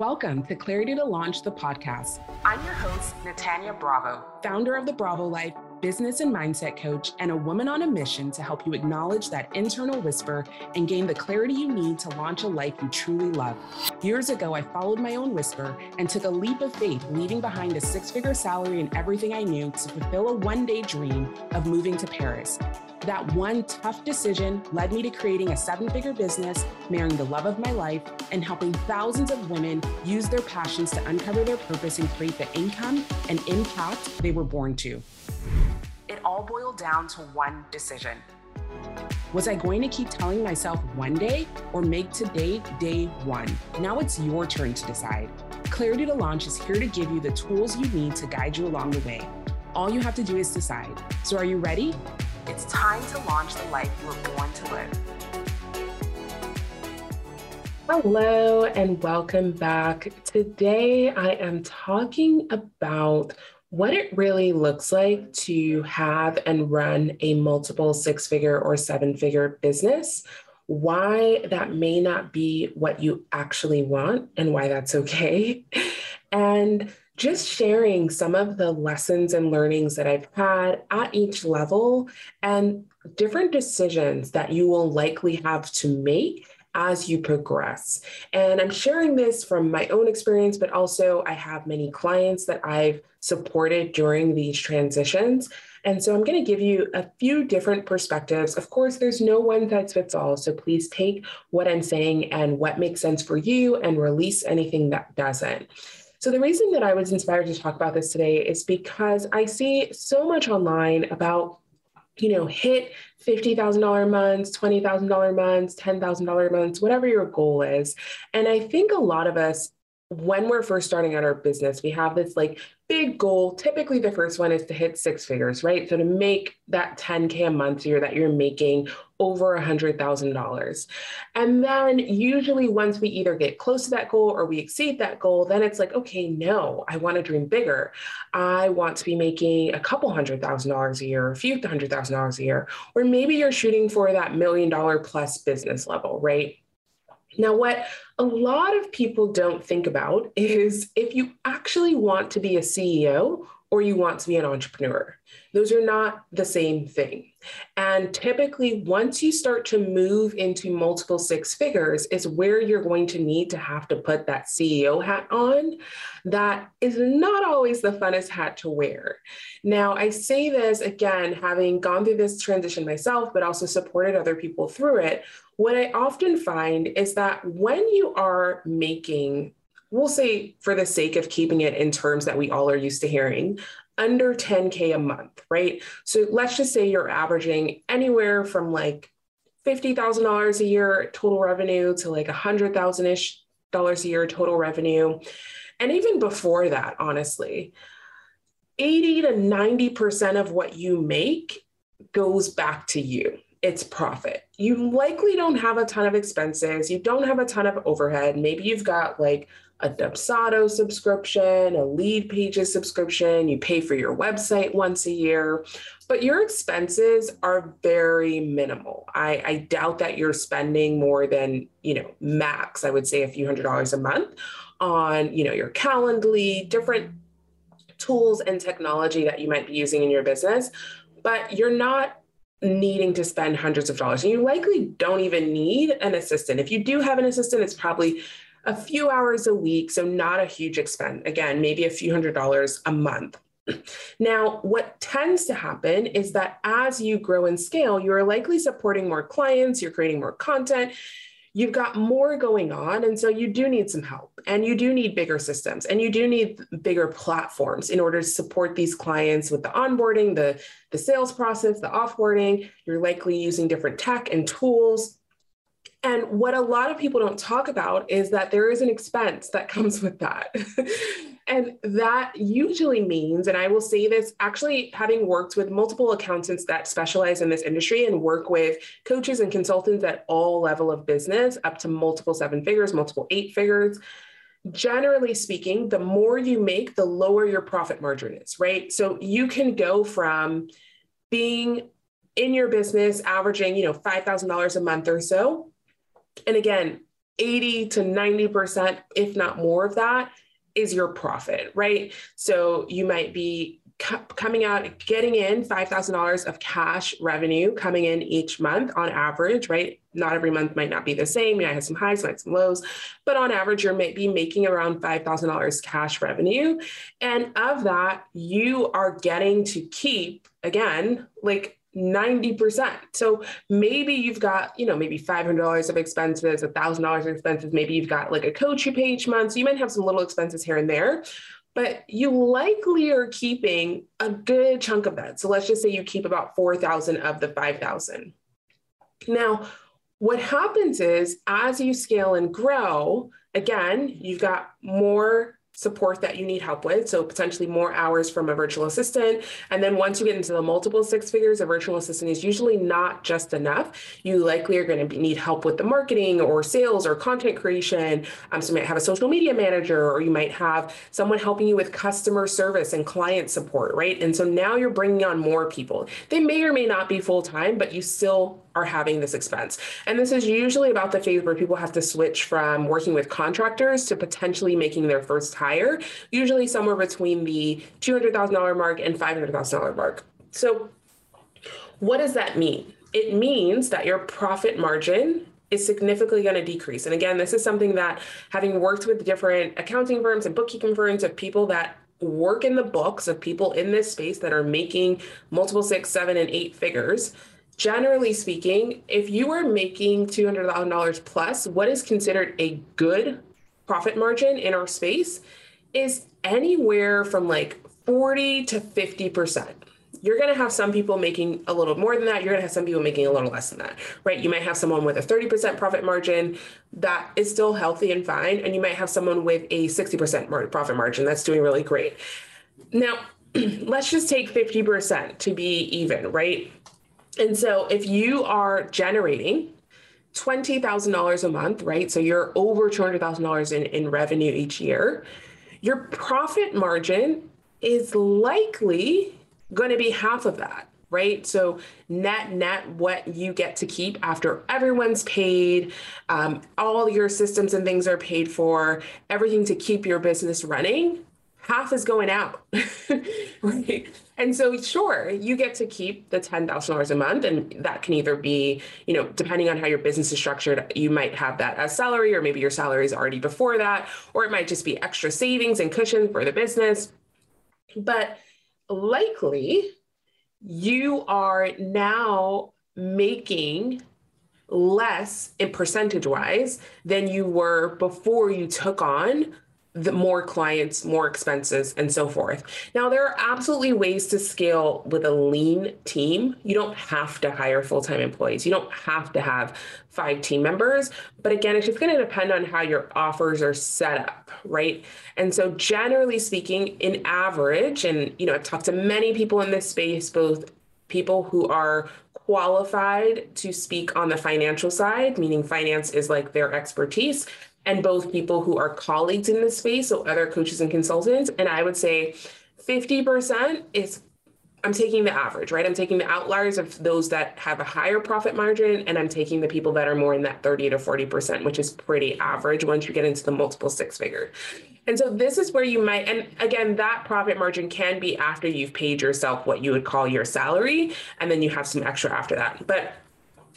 Welcome to Clarity to Launch the podcast. I'm your host, Natanya Bravo, founder of the Bravo Life, business and mindset coach, and a woman on a mission to help you acknowledge that internal whisper and gain the clarity you need to launch a life you truly love. Years ago, I followed my own whisper and took a leap of faith, leaving behind a six figure salary and everything I knew to fulfill a one day dream of moving to Paris. That one tough decision led me to creating a seven figure business, marrying the love of my life, and helping thousands of women use their passions to uncover their purpose and create the income and impact they were born to. It all boiled down to one decision. Was I going to keep telling myself one day or make today day one? Now it's your turn to decide. Clarity to Launch is here to give you the tools you need to guide you along the way. All you have to do is decide. So, are you ready? It's time to launch the life you were born to live. Hello, and welcome back. Today, I am talking about what it really looks like to have and run a multiple six figure or seven figure business, why that may not be what you actually want, and why that's okay. And just sharing some of the lessons and learnings that I've had at each level and different decisions that you will likely have to make as you progress. And I'm sharing this from my own experience, but also I have many clients that I've supported during these transitions. And so I'm going to give you a few different perspectives. Of course, there's no one size fits all. So please take what I'm saying and what makes sense for you and release anything that doesn't. So, the reason that I was inspired to talk about this today is because I see so much online about, you know, hit $50,000 months, $20,000 months, $10,000 months, whatever your goal is. And I think a lot of us when we're first starting out our business, we have this like big goal. Typically, the first one is to hit six figures, right? So to make that 10K a month year that you're making over a $100,000. And then usually, once we either get close to that goal or we exceed that goal, then it's like, okay, no, I want to dream bigger. I want to be making a couple hundred thousand dollars a year, a few hundred thousand dollars a year. Or maybe you're shooting for that million dollar plus business level, right? Now, what a lot of people don't think about is if you actually want to be a CEO or you want to be an entrepreneur. Those are not the same thing. And typically, once you start to move into multiple six figures, is where you're going to need to have to put that CEO hat on. That is not always the funnest hat to wear. Now, I say this again, having gone through this transition myself, but also supported other people through it. What I often find is that when you are making we'll say for the sake of keeping it in terms that we all are used to hearing, under 10K a month, right? So let's just say you're averaging anywhere from like $50,000 a year total revenue to like 100,000 ish dollars a year total revenue. And even before that, honestly, 80 to 90% of what you make goes back to you. It's profit. You likely don't have a ton of expenses. You don't have a ton of overhead. Maybe you've got like a Dubsado subscription, a Leadpages subscription, you pay for your website once a year, but your expenses are very minimal. I, I doubt that you're spending more than, you know, max, I would say a few hundred dollars a month on, you know, your Calendly, different tools and technology that you might be using in your business, but you're not needing to spend hundreds of dollars. And you likely don't even need an assistant. If you do have an assistant, it's probably a few hours a week, so not a huge expense. Again, maybe a few hundred dollars a month. Now, what tends to happen is that as you grow and scale, you're likely supporting more clients, you're creating more content, you've got more going on. And so you do need some help and you do need bigger systems and you do need bigger platforms in order to support these clients with the onboarding, the, the sales process, the offboarding. You're likely using different tech and tools and what a lot of people don't talk about is that there is an expense that comes with that. and that usually means, and I will say this actually having worked with multiple accountants that specialize in this industry and work with coaches and consultants at all level of business up to multiple seven figures, multiple eight figures. Generally speaking, the more you make, the lower your profit margin is, right? So you can go from being in your business averaging, you know, $5,000 a month or so and again, 80 to 90%, if not more of that, is your profit, right? So you might be coming out, getting in $5,000 of cash revenue coming in each month on average, right? Not every month might not be the same. You might have some highs, might have some lows, but on average, you're maybe making around $5,000 cash revenue. And of that, you are getting to keep, again, like 90%. So maybe you've got, you know, maybe $500 of expenses, $1,000 of expenses. Maybe you've got like a coach you pay each month. So you might have some little expenses here and there, but you likely are keeping a good chunk of that. So let's just say you keep about 4,000 of the 5,000. Now, what happens is as you scale and grow, again, you've got more support that you need help with. So potentially more hours from a virtual assistant. And then once you get into the multiple six figures, a virtual assistant is usually not just enough. You likely are going to need help with the marketing or sales or content creation. Um, so you might have a social media manager, or you might have someone helping you with customer service and client support, right? And so now you're bringing on more people. They may or may not be full time, but you still are having this expense. And this is usually about the phase where people have to switch from working with contractors to potentially making their first hire, usually somewhere between the $200,000 mark and $500,000 mark. So, what does that mean? It means that your profit margin is significantly going to decrease. And again, this is something that having worked with different accounting firms and bookkeeping firms of people that work in the books of people in this space that are making multiple six, seven, and eight figures generally speaking, if you are making $200,000 plus, what is considered a good profit margin in our space is anywhere from like 40 to 50%. You're going to have some people making a little more than that. You're going to have some people making a little less than that, right? You might have someone with a 30% profit margin that is still healthy and fine. And you might have someone with a 60% profit margin that's doing really great. Now, let's just take 50% to be even, right? And so if you are generating $20,000 a month, right? So you're over $200,000 in, in revenue each year, your profit margin is likely going to be half of that, right? So net, net, what you get to keep after everyone's paid, um, all your systems and things are paid for, everything to keep your business running half is going out. right. And so, sure, you get to keep the $10,000 a month. And that can either be, you know, depending on how your business is structured, you might have that as salary, or maybe your salary is already before that, or it might just be extra savings and cushion for the business. But likely, you are now making less in percentage wise than you were before you took on the more clients, more expenses, and so forth. Now, there are absolutely ways to scale with a lean team. You don't have to hire full time employees, you don't have to have five team members. But again, it's just going to depend on how your offers are set up, right? And so, generally speaking, in average, and you know, I've talked to many people in this space, both people who are qualified to speak on the financial side, meaning finance is like their expertise, and both people who are colleagues in this space, so other coaches and consultants. And I would say 50% is I'm taking the average, right? I'm taking the outliers of those that have a higher profit margin, and I'm taking the people that are more in that 30 to 40%, which is pretty average once you get into the multiple six figure. And so this is where you might, and again, that profit margin can be after you've paid yourself what you would call your salary, and then you have some extra after that. But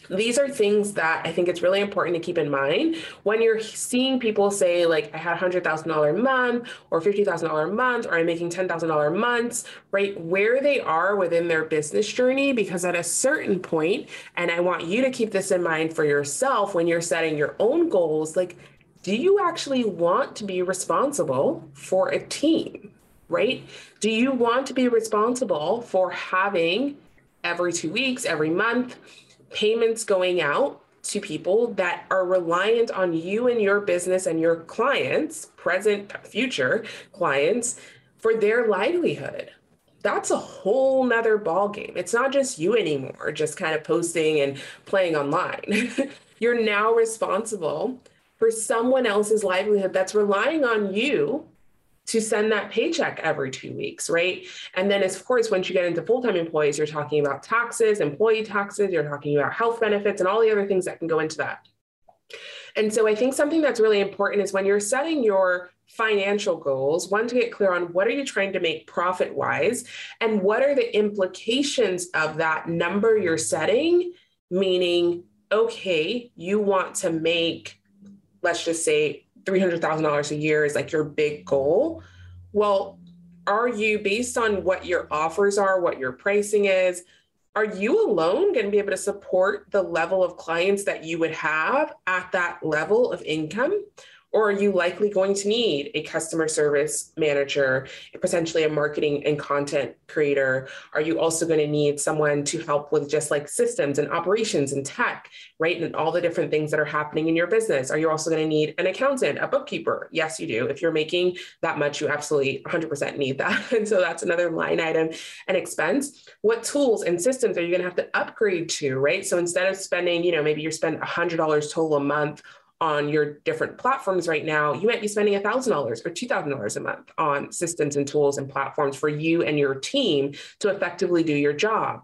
these are things that I think it's really important to keep in mind when you're seeing people say, like, I had $100,000 a month or $50,000 a month, or I'm making $10,000 months, right? Where they are within their business journey, because at a certain point, and I want you to keep this in mind for yourself when you're setting your own goals, like, do you actually want to be responsible for a team, right? Do you want to be responsible for having every two weeks, every month, payments going out to people that are reliant on you and your business and your clients, present, future clients, for their livelihood. That's a whole nother ball game. It's not just you anymore, just kind of posting and playing online. You're now responsible for someone else's livelihood that's relying on you to send that paycheck every two weeks, right? And then, of course, once you get into full time employees, you're talking about taxes, employee taxes, you're talking about health benefits, and all the other things that can go into that. And so I think something that's really important is when you're setting your financial goals, one to get clear on what are you trying to make profit wise and what are the implications of that number you're setting, meaning okay, you want to make let's just say $300,000 a year is like your big goal. Well, are you based on what your offers are, what your pricing is, are you alone going to be able to support the level of clients that you would have at that level of income? Or are you likely going to need a customer service manager, potentially a marketing and content creator? Are you also going to need someone to help with just like systems and operations and tech, right? And all the different things that are happening in your business. Are you also going to need an accountant, a bookkeeper? Yes, you do. If you're making that much, you absolutely 100% need that. And so that's another line item and expense. What tools and systems are you going to have to upgrade to, right? So instead of spending, you know, maybe you're spending $100 total a month on your different platforms right now, you might be spending $1,000 or $2,000 a month on systems and tools and platforms for you and your team to effectively do your job.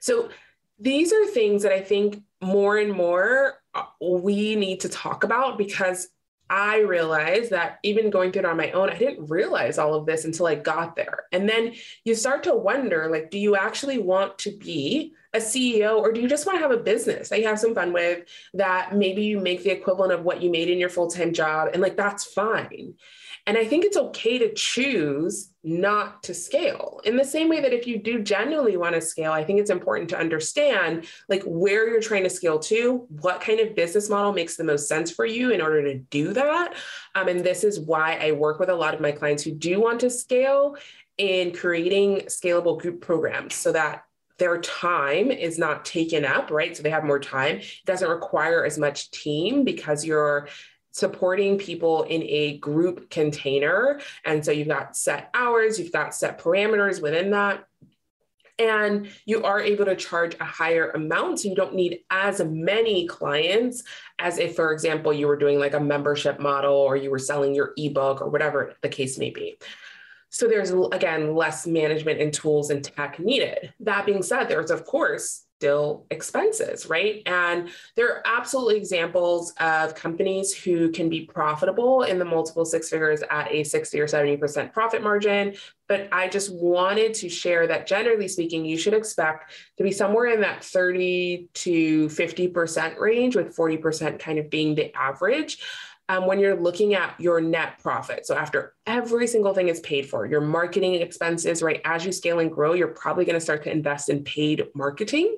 So these are things that I think more and more uh, we need to talk about because I realized that even going through it on my own, I didn't realize all of this until I got there. And then you start to wonder like, do you actually want to be a CEO or do you just want to have a business that you have some fun with that maybe you make the equivalent of what you made in your full-time job and like that's fine. And I think it's okay to choose not to scale. In the same way that if you do genuinely want to scale, I think it's important to understand like where you're trying to scale to, what kind of business model makes the most sense for you in order to do that. Um, and this is why I work with a lot of my clients who do want to scale in creating scalable group programs so that their time is not taken up, right? So they have more time. It doesn't require as much team because you're supporting people in a group container. And so you've got set hours, you've got set parameters within that. And you are able to charge a higher amount. So you don't need as many clients as if, for example, you were doing like a membership model or you were selling your ebook or whatever the case may be. So there's, again, less management and tools and tech needed. That being said, there's, of course, still expenses, right? And there are absolutely examples of companies who can be profitable in the multiple six figures at a 60 or 70% profit margin. But I just wanted to share that generally speaking, you should expect to be somewhere in that 30 to 50% range, with 40% kind of being the average um, when you're looking at your net profit. So after every single thing is paid for, your marketing expenses, right? As you scale and grow, you're probably going to start to invest in paid marketing.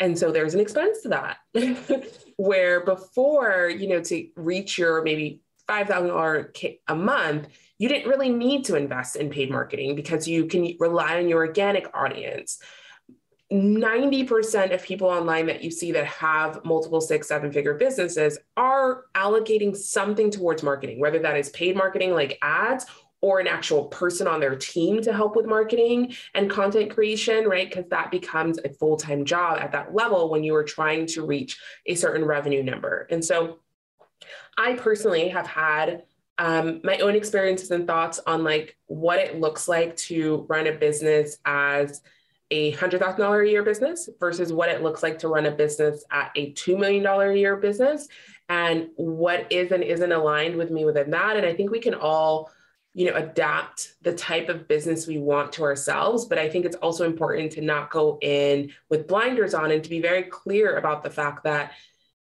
And so there's an expense to that. Where before, you know, to reach your maybe $5,000 a month, you didn't really need to invest in paid marketing because you can rely on your organic audience. 90% of people online that you see that have multiple six, seven figure businesses are allocating something towards marketing, whether that is paid marketing like ads or an actual person on their team to help with marketing and content creation, right? Because that becomes a full time job at that level when you are trying to reach a certain revenue number. And so I personally have had um, my own experiences and thoughts on like what it looks like to run a business as a $100,000 a year business versus what it looks like to run a business at a $2 million a year business and what is and isn't aligned with me within that. And I think we can all, you know, adapt the type of business we want to ourselves. But I think it's also important to not go in with blinders on and to be very clear about the fact that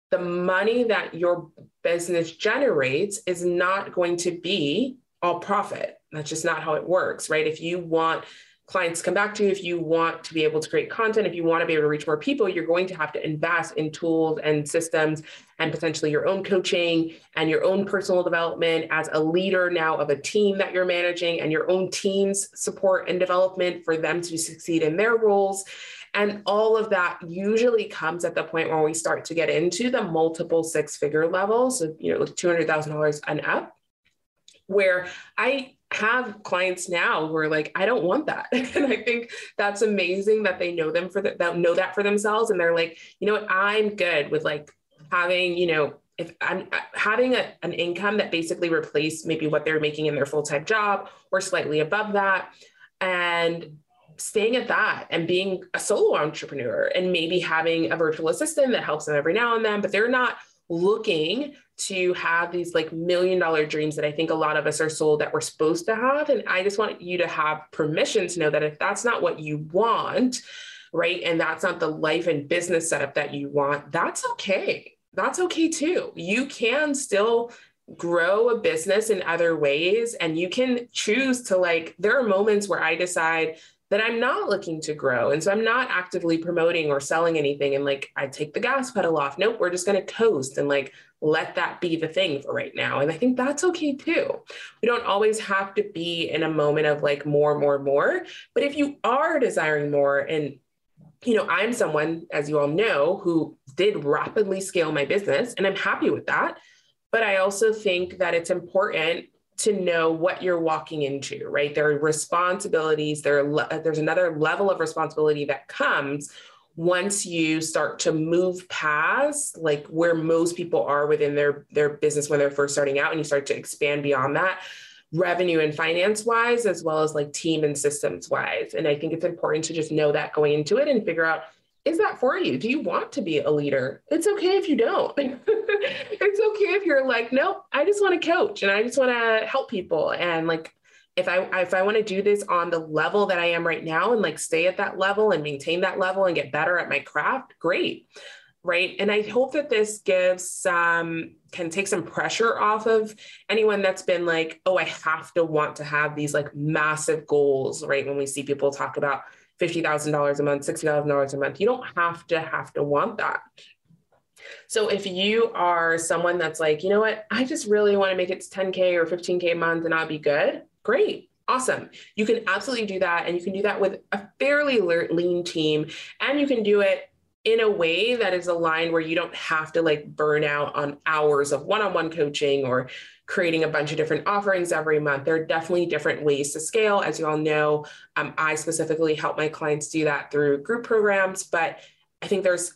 the money that your business generates is not going to be all profit. That's just not how it works, right? If you want clients come back to you if you want to be able to create content if you want to be able to reach more people you're going to have to invest in tools and systems and potentially your own coaching and your own personal development as a leader now of a team that you're managing and your own team's support and development for them to succeed in their roles. And all of that usually comes at the point where we start to get into the multiple six figure levels so you know like $200000 and up where i have clients now who are like, I don't want that. and I think that's amazing that they know them for the, that know that for themselves. And they're like, you know what, I'm good with like having, you know, if I'm uh, having a, an income that basically replaced maybe what they're making in their full-time job or slightly above that. And staying at that and being a solo entrepreneur and maybe having a virtual assistant that helps them every now and then, but they're not looking to have these like million dollar dreams that I think a lot of us are sold that we're supposed to have. And I just want you to have permission to know that if that's not what you want, right, and that's not the life and business setup that you want, that's okay. That's okay too. You can still grow a business in other ways and you can choose to like there are moments where i decide that i'm not looking to grow. And so i'm not actively promoting or selling anything and like i take the gas pedal off. Nope we're just going to coast and like let that be the thing for right now. And i think that's okay too. We don't always have to be in a moment of like more more more. But if you are desiring more and you know i'm someone as you all know who did rapidly scale my business and i'm happy with that. But I also think that it's important to know what you're walking into, right? There are responsibilities, there are, uh, there's another level of responsibility that comes once you start to move past like where most people are within their their business when they're first starting out and you start to expand beyond that revenue and finance wise as well as like team and systems wise and i think it's important to just know that going into it and figure out is that for you? Do you want to be a leader? It's okay if you don't. it's okay if you're like, nope, I just want to coach and I just want to help people. And like, if I if I want to do this on the level that I am right now and like stay at that level and maintain that level and get better at my craft, great. Right. And I hope that this gives um can take some pressure off of anyone that's been like, oh, I have to want to have these like massive goals, right? When we see people talk about $50,000 a month, $60,000 a month. You don't have to have to want that. So if you are someone that's like, you know what, I just really want to make it to 10K or 15K a month and I'll be good, great. Awesome. You can absolutely do that. And you can do that with a fairly lean team. And you can do it in a way that is aligned where you don't have to like burn out on hours of one on one coaching or creating a bunch of different offerings every month. There are definitely different ways to scale. As you all know, um, I specifically help my clients do that through group programs, but I think there's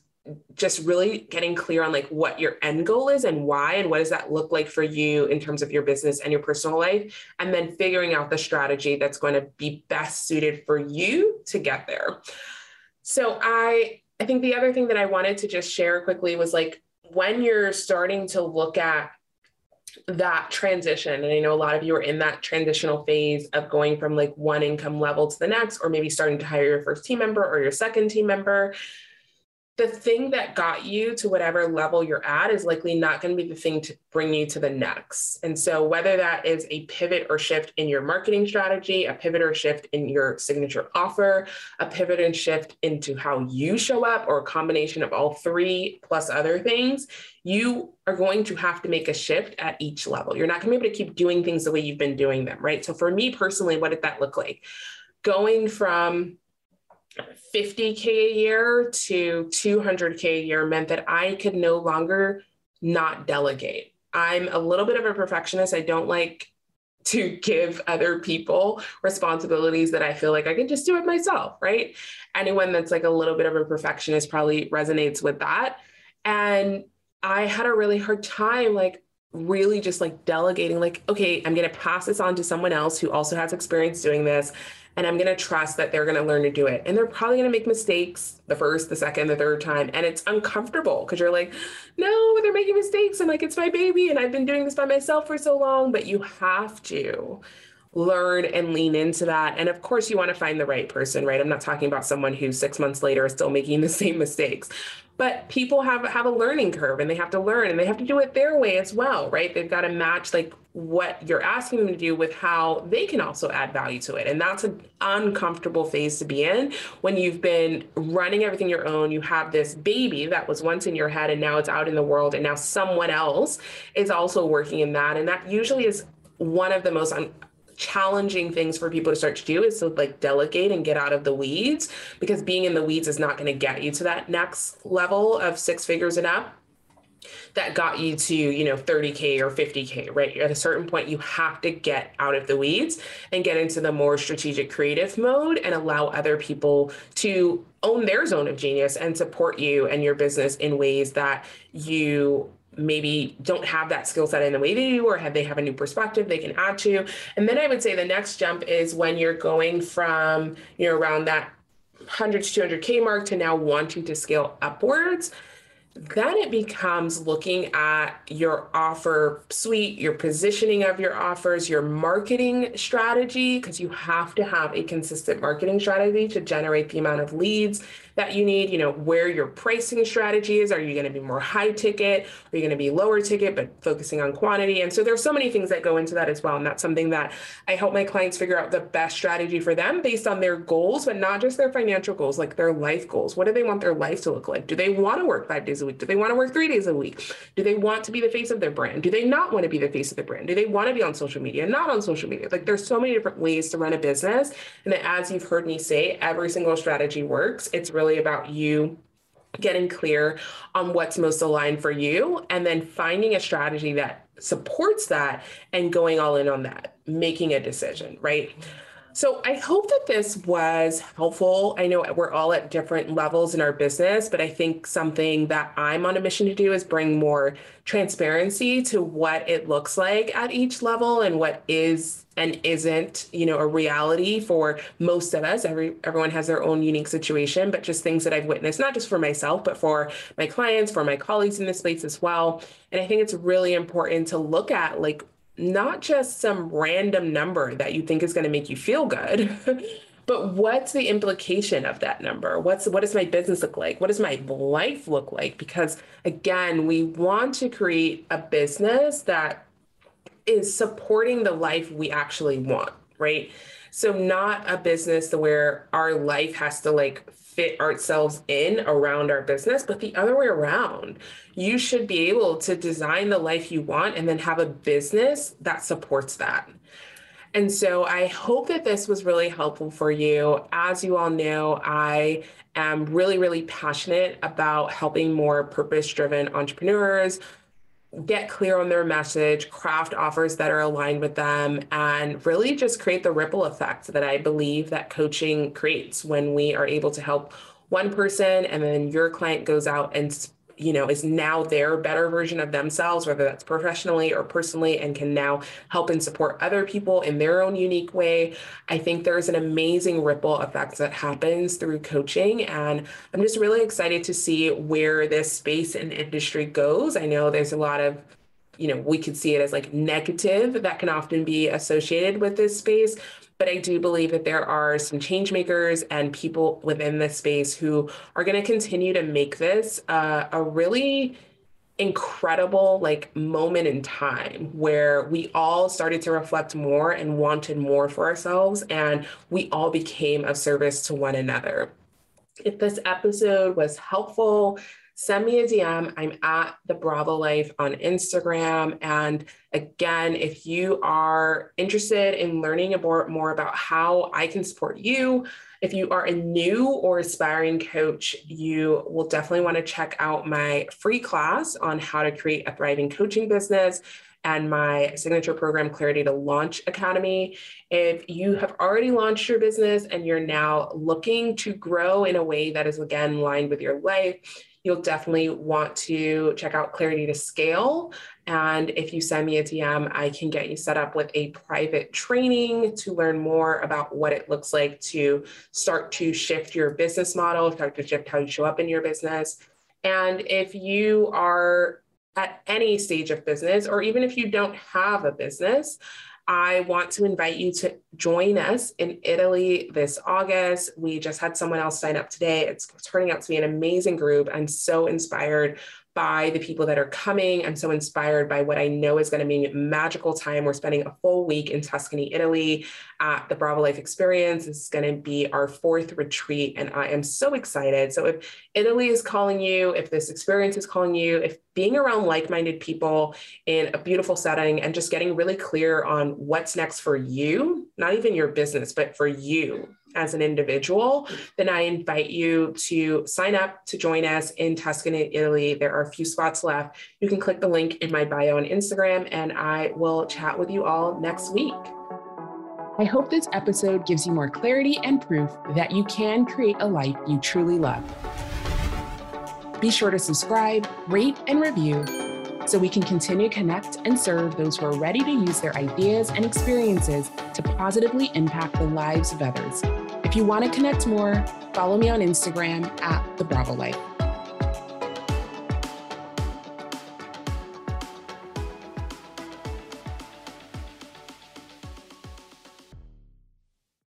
just really getting clear on like what your end goal is and why and what does that look like for you in terms of your business and your personal life and then figuring out the strategy that's going to be best suited for you to get there so i i think the other thing that i wanted to just share quickly was like when you're starting to look at that transition and i know a lot of you are in that transitional phase of going from like one income level to the next or maybe starting to hire your first team member or your second team member the thing that got you to whatever level you're at is likely not going to be the thing to bring you to the next. And so, whether that is a pivot or shift in your marketing strategy, a pivot or shift in your signature offer, a pivot and shift into how you show up, or a combination of all three plus other things, you are going to have to make a shift at each level. You're not going to be able to keep doing things the way you've been doing them, right? So, for me personally, what did that look like? Going from 50K a year to 200K a year meant that I could no longer not delegate. I'm a little bit of a perfectionist. I don't like to give other people responsibilities that I feel like I can just do it myself, right? Anyone that's like a little bit of a perfectionist probably resonates with that. And I had a really hard time like really just like delegating like okay, I'm going to pass this on to someone else who also has experience doing this and I'm going to trust that they're going to learn to do it. And they're probably going to make mistakes the first, the second, the third time. And it's uncomfortable because you're like, no, they're making mistakes. And like, it's my baby. And I've been doing this by myself for so long. But you have to learn and lean into that. And of course, you want to find the right person, right? I'm not talking about someone who six months later is still making the same mistakes. But people have have a learning curve and they have to learn and they have to do it their way as well, right? They've got to match like what you're asking them to do with how they can also add value to it. And that's an uncomfortable phase to be in when you've been running everything your own. You have this baby that was once in your head and now it's out in the world. And now someone else is also working in that. And that usually is one of the most un- challenging things for people to start to do is to like delegate and get out of the weeds because being in the weeds is not going to get you to that next level of six figures and up that got you to you know 30k or 50k right? At a certain point you have to get out of the weeds and get into the more strategic creative mode and allow other people to own their zone of genius and support you and your business in ways that you maybe don't have that skill set in the way they do or have they have a new perspective they can add to. And then i would say the next jump is when you're going from you know around that 100 to 200k mark to now wanting to scale upwards. Then it becomes looking at your offer suite, your positioning of your offers, your marketing strategy, because you have to have a consistent marketing strategy to generate the amount of leads that you need, you know, where your pricing strategy is. Are you going to be more high ticket? Are you going to be lower ticket, but focusing on quantity? And so there's so many things that go into that as well. And that's something that I help my clients figure out the best strategy for them based on their goals, but not just their financial goals, like their life goals. What do they want their life to look like? Do they want to work five days a week? Do they want to work three days a week? Do they want to be the face of their brand? Do they not want to be the face of their brand? Do they want to be on social media, not on social media? Like there's so many different ways to run a business. And as you've heard me say, every single strategy works. It's really really about you getting clear on what's most aligned for you and then finding a strategy that supports that and going all in on that, making a decision, right? So I hope that this was helpful. I know we're all at different levels in our business, but I think something that I'm on a mission to do is bring more transparency to what it looks like at each level and what is and isn't, you know, a reality for most of us. Every everyone has their own unique situation, but just things that I've witnessed, not just for myself, but for my clients, for my colleagues in this space as well. And I think it's really important to look at like not just some random number that you think is going to make you feel good. but what's the implication of that number? What's what does my business look like? What does my life look like? Because again we want to create a business that is supporting the life we actually want right so not a business where our life has to like fit ourselves in around our business, but the other way around. You should be able to design the life you want and then have a business that supports that. And so I hope that this was really helpful for you. As you all know, I am really, really passionate about helping more purpose driven entrepreneurs get clear on their message, craft offers that are aligned with them, and really just create the ripple effect that I believe that coaching creates when we are able to help one person and then your client goes out and you know is now their better version of themselves whether that's professionally or personally and can now help and support other people in their own unique way. I think there's an amazing ripple effect that happens through coaching and i'm just really excited to see where this space and industry goes. I know there's a lot of you know we could see it as like negative that can often be associated with this space but I do believe that there are some change makers and people within this space who are going to continue to make this uh, a really incredible like moment in time where we all started to reflect more and wanted more for ourselves and we all became of service to one another. If this episode was helpful, send me a DM. I'm at the Bravo Life on Instagram. And again, if you are interested in learning about more about how I can support you, if you are a new or aspiring coach, you will definitely want to check out my free class on how to create a thriving coaching business and my signature program, Clarity to Launch Academy. If you have already launched your business and you're now looking to grow in a way that is again aligned with your life, you'll definitely want to check out Clarity to Scale. And if you send me a DM, I can get you set up with a private training to learn more about what it looks like to start to shift your business model, start to shift how you show up in your business. And if you are at any stage of business, or even if you don't have a business, I want to invite you to join us in Italy this August. We just had someone else sign up today. It's turning out to be an amazing group. I'm so inspired by the people that are coming. I'm so inspired by what I know is going to be magical time. We're spending a full week in Tuscany, Italy at the Bravo Life Experience. This is going to be our fourth retreat, and I am so excited. So, if Italy is calling you, if this experience is calling you, if being around like minded people in a beautiful setting and just getting really clear on what's next for you, not even your business, but for you as an individual, then I invite you to sign up to join us in Tuscany, Italy. There are a few spots left. You can click the link in my bio on Instagram, and I will chat with you all next week. I hope this episode gives you more clarity and proof that you can create a life you truly love. Be sure to subscribe, rate, and review so we can continue to connect and serve those who are ready to use their ideas and experiences to positively impact the lives of others. If you want to connect more, follow me on Instagram at The Bravo Life.